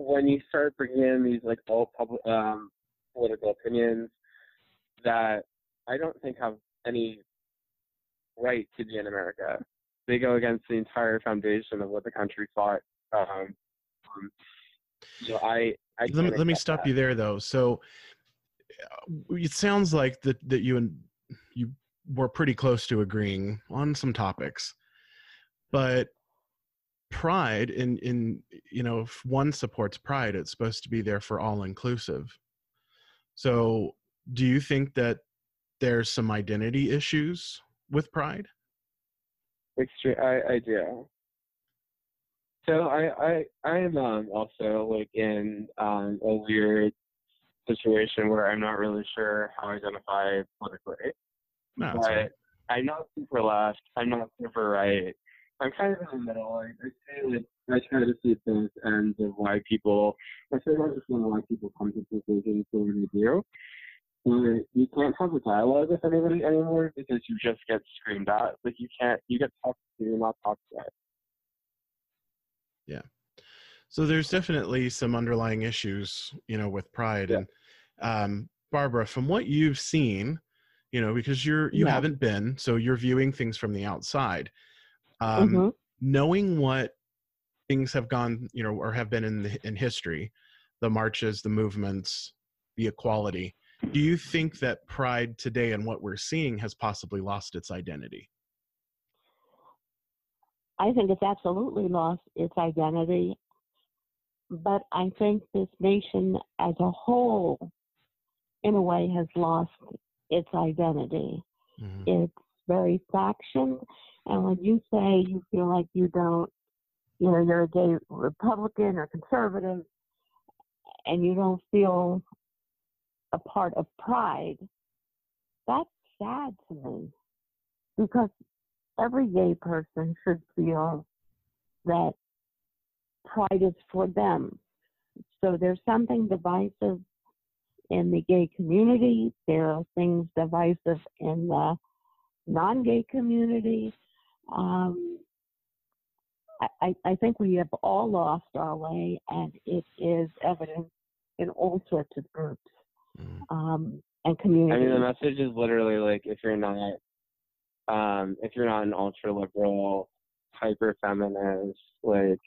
when you start bringing in these like all public um, political opinions that I don't think have any right to be in America, they go against the entire foundation of what the country fought. Um, um, so I, I let me let me stop that. you there though. So uh, it sounds like that that you and you were pretty close to agreeing on some topics, but pride in in you know if one supports pride, it's supposed to be there for all inclusive. So do you think that there's some identity issues with pride? Extre- I, I do. So I, I, I am um, also like in um, a weird situation where I'm not really sure how i identify politically. No, but I'm not super left. I'm not super right. I'm kind of in the middle. I, I say like I try to see both ends of why people. I try to understand why people come to conclusions the way they do. But you can't have a dialogue with anybody anymore because you just get screamed at. Like you can't. You get talked to, you're not talked at. Yeah. So there's definitely some underlying issues, you know, with pride. And um, Barbara, from what you've seen, you know, because you're you Yeah. haven't been, so you're viewing things from the outside. Um, Mhm. Knowing what things have gone, you know, or have been in the, in history, the marches, the movements, the equality. Do you think that pride today and what we're seeing has possibly lost its identity? I think it's absolutely lost its identity. But I think this nation as a whole, in a way, has lost its identity. Mhm. It's very faction. And when you say you feel like you don't you know, you're a gay Republican or conservative and you don't feel a part of pride, that's sad to me because every gay person should feel that pride is for them. So there's something divisive in the gay community. There are things divisive in the non-gay community. Um, I, I think we have all lost our way, and it is evident in all sorts of groups um, and communities. I mean, the message is literally like if you're not, um, if you're not an ultra liberal, hyper feminist, like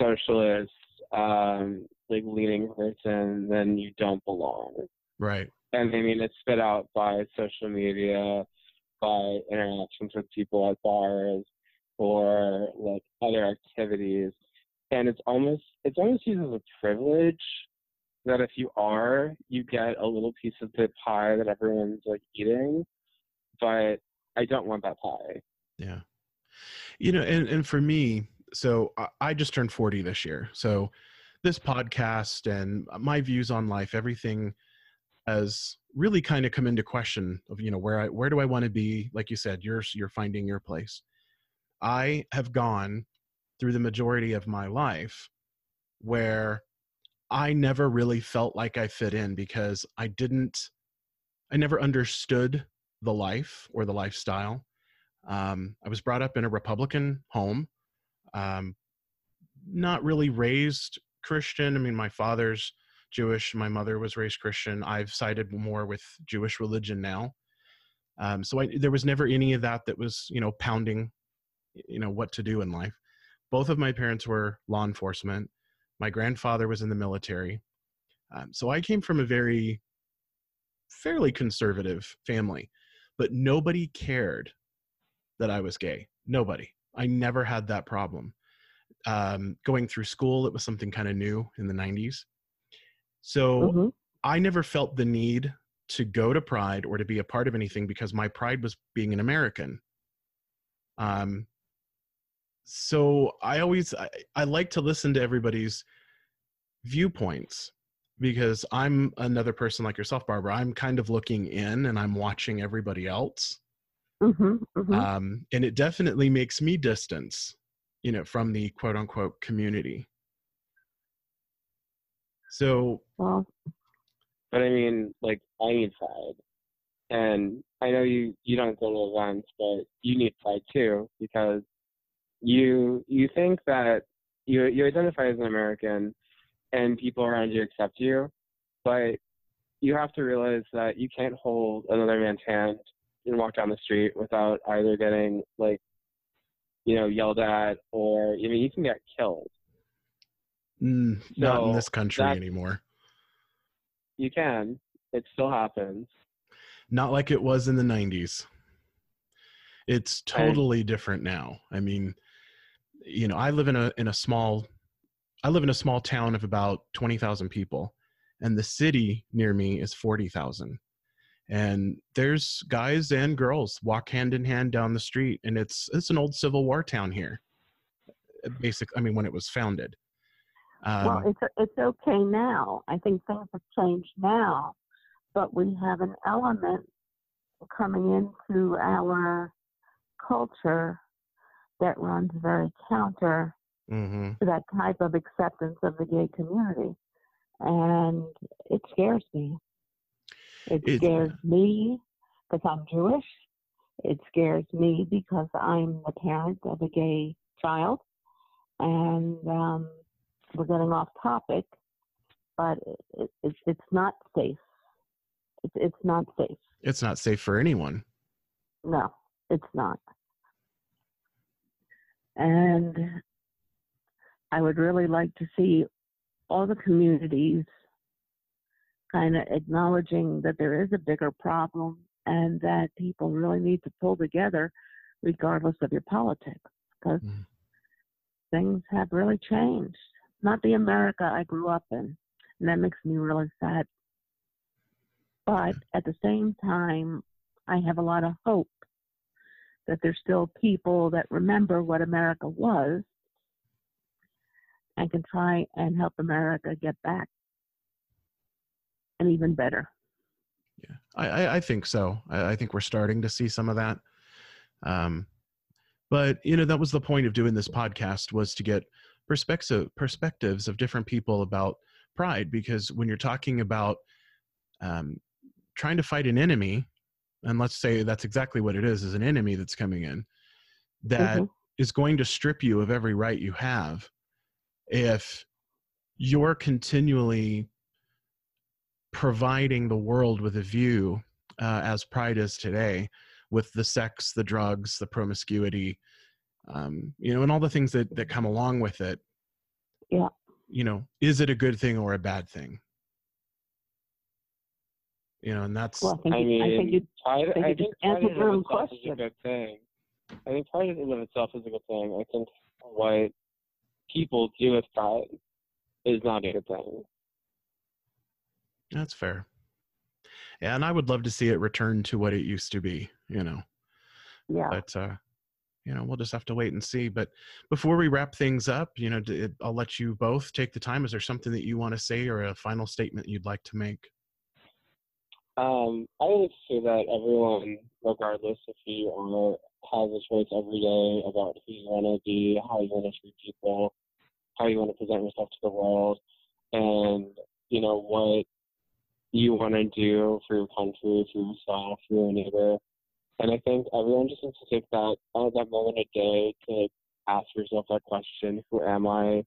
socialist, um, like leaning person, then you don't belong. Right. And I mean, it's spit out by social media, by interactions with people at bars, or like other activities. And it's almost it's almost used as a privilege that if you are, you get a little piece of the pie that everyone's like eating. But I don't want that pie. Yeah. You know, and, and for me, so I just turned 40 this year. So this podcast and my views on life, everything has really kind of come into question of, you know, where I, where do I want to be? Like you said, you're, you're finding your place. I have gone through the majority of my life where I never really felt like I fit in because I didn't, I never understood the life or the lifestyle. Um, I was brought up in a Republican home, um, not really raised Christian. I mean, my father's Jewish, my mother was raised Christian. I've sided more with Jewish religion now. Um, so I, there was never any of that that was, you know, pounding you know what to do in life. Both of my parents were law enforcement. My grandfather was in the military. Um, so i came from a very fairly conservative family but nobody cared that i was gay. Nobody. I never had that problem. Um, going through school it was something kind of new in the 90s so mm-hmm. i never felt the need to go to pride or to be a part of anything because my pride was being an american um, so i always I, I, like to listen to everybody's viewpoints because i'm another person like yourself barbara i'm kind of looking in and i'm watching everybody else mm-hmm, mm-hmm. Um, and it definitely makes me distance you know from the quote unquote community so well but i mean like i need pride and i know you you don't go to events but you need pride too because you you think that you you identify as an American and people around you accept you, but you have to realize that you can't hold another man's hand and walk down the street without either getting like you know yelled at or I mean you can get killed. Mm, not in this country anymore. You can. It still happens. Not like it was in the 90s. It's totally different now. I mean, you know, I live in a in a small I live in a small town of about 20,000 people and the city near me is 40,000. And there's guys and girls walk hand in hand down the street and it's it's an old Civil War town here. Basic I mean when it was founded. Um, well, it's it's okay now. I think things have changed now, but we have an element coming into our culture that runs very counter mm-hmm. to that type of acceptance of the gay community. And it scares me. It it's, scares me because I'm Jewish. It scares me because I'm the parent of a gay child. And um, we're getting off topic, but it, it, it's not safe. It's, it's not safe. It's not safe for anyone. No, it's not. And I would really like to see all the communities kind of acknowledging that there is a bigger problem and that people really need to pull together regardless of your politics because mm. things have really changed. Not the America I grew up in. And that makes me really sad. But at the same time, I have a lot of hope that there's still people that remember what America was and can try and help America get back and even better. Yeah, I, I, I think so. I, I, think we're starting to see some of that. Um, but you know, that was the point of doing this podcast was to get perspective perspectives of different people about pride. Because when you're talking about um, trying to fight an enemy, and let's say that's exactly what it is, is an enemy that's coming in that mm-hmm. is going to strip you of every right you have if you're continually providing the world with a view uh, as pride is today with the sex the drugs the promiscuity um, you know and all the things that that come along with it yeah you know is it a good thing or a bad thing you know and that's well, I, think I mean I think you, I, think I you think pride in itself question. is a good thing I think pride in of itself is a good thing I think what people do with pride is not a good thing that's fair. Yeah, and I would love to see it return to what it used to be, you know. Yeah. But uh you know, we'll just have to wait and see. But before we wrap things up, you know, I'll let you both take the time. Is there something that you want to say or a final statement you'd like to make? Um, I would say that everyone, regardless if you are, has a choice every day about who you want to be, how you want to treat people, how you want to present yourself to the world, and you know what you want to do for your country, for yourself, for your neighbor. And I think everyone just needs to take that uh, that moment a day to ask yourself that question: Who am I?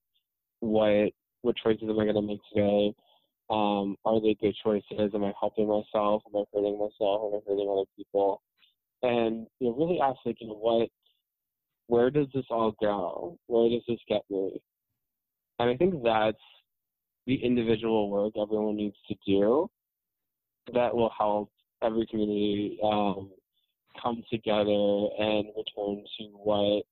What what choices am I going to make today? Um, are they good choices? Am I helping myself? Am I hurting myself? Am I hurting other people? And you know, really ask like, you know, what, where does this all go? Where does this get me? And I think that's the individual work everyone needs to do that will help every community um, come together and return to what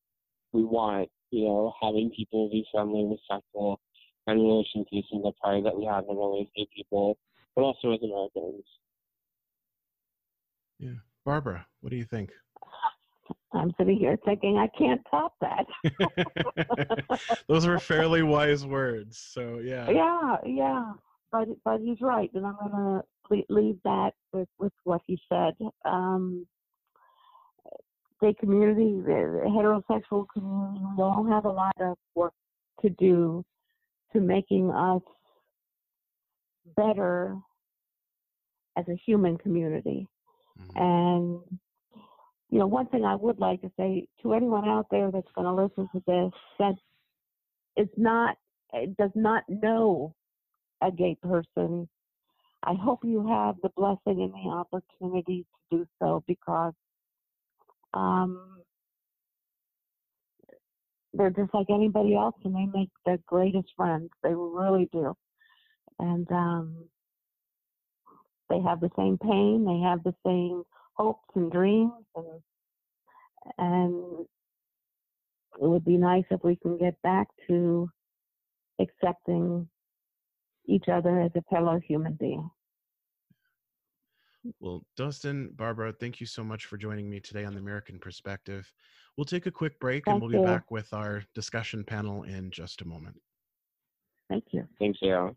we want. You know, having people be friendly, respectful, and really showcasing the pride that we have not only as gay people, but also as Americans. Yeah. Barbara, what do you think? I'm sitting here thinking I can't top that. Those were fairly wise words. So yeah. Yeah, yeah. But but he's right, and I'm gonna leave that with with what he said. Um, gay community, the heterosexual community, we all have a lot of work to do to making us better as a human community. Mm-hmm. And you know, one thing I would like to say to anyone out there that's going to listen to this that is not, it does not know a gay person, I hope you have the blessing and the opportunity to do so because um, they're just like anybody else and they make the greatest friends. They really do. And um, they have the same pain, they have the same hopes and dreams and and it would be nice if we can get back to accepting each other as a fellow human being. Well, Dustin, Barbara, thank you so much for joining me today on the American Perspective. We'll take a quick break thank and we'll you. be back with our discussion panel in just a moment. Thank you. Thank you.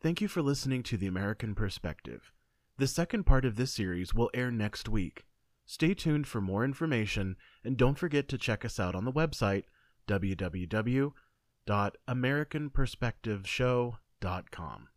Thank you for listening to the American Perspective. The second part of this series will air next week. Stay tuned for more information and don't forget to check us out on the website www.americanperspectiveshow.com.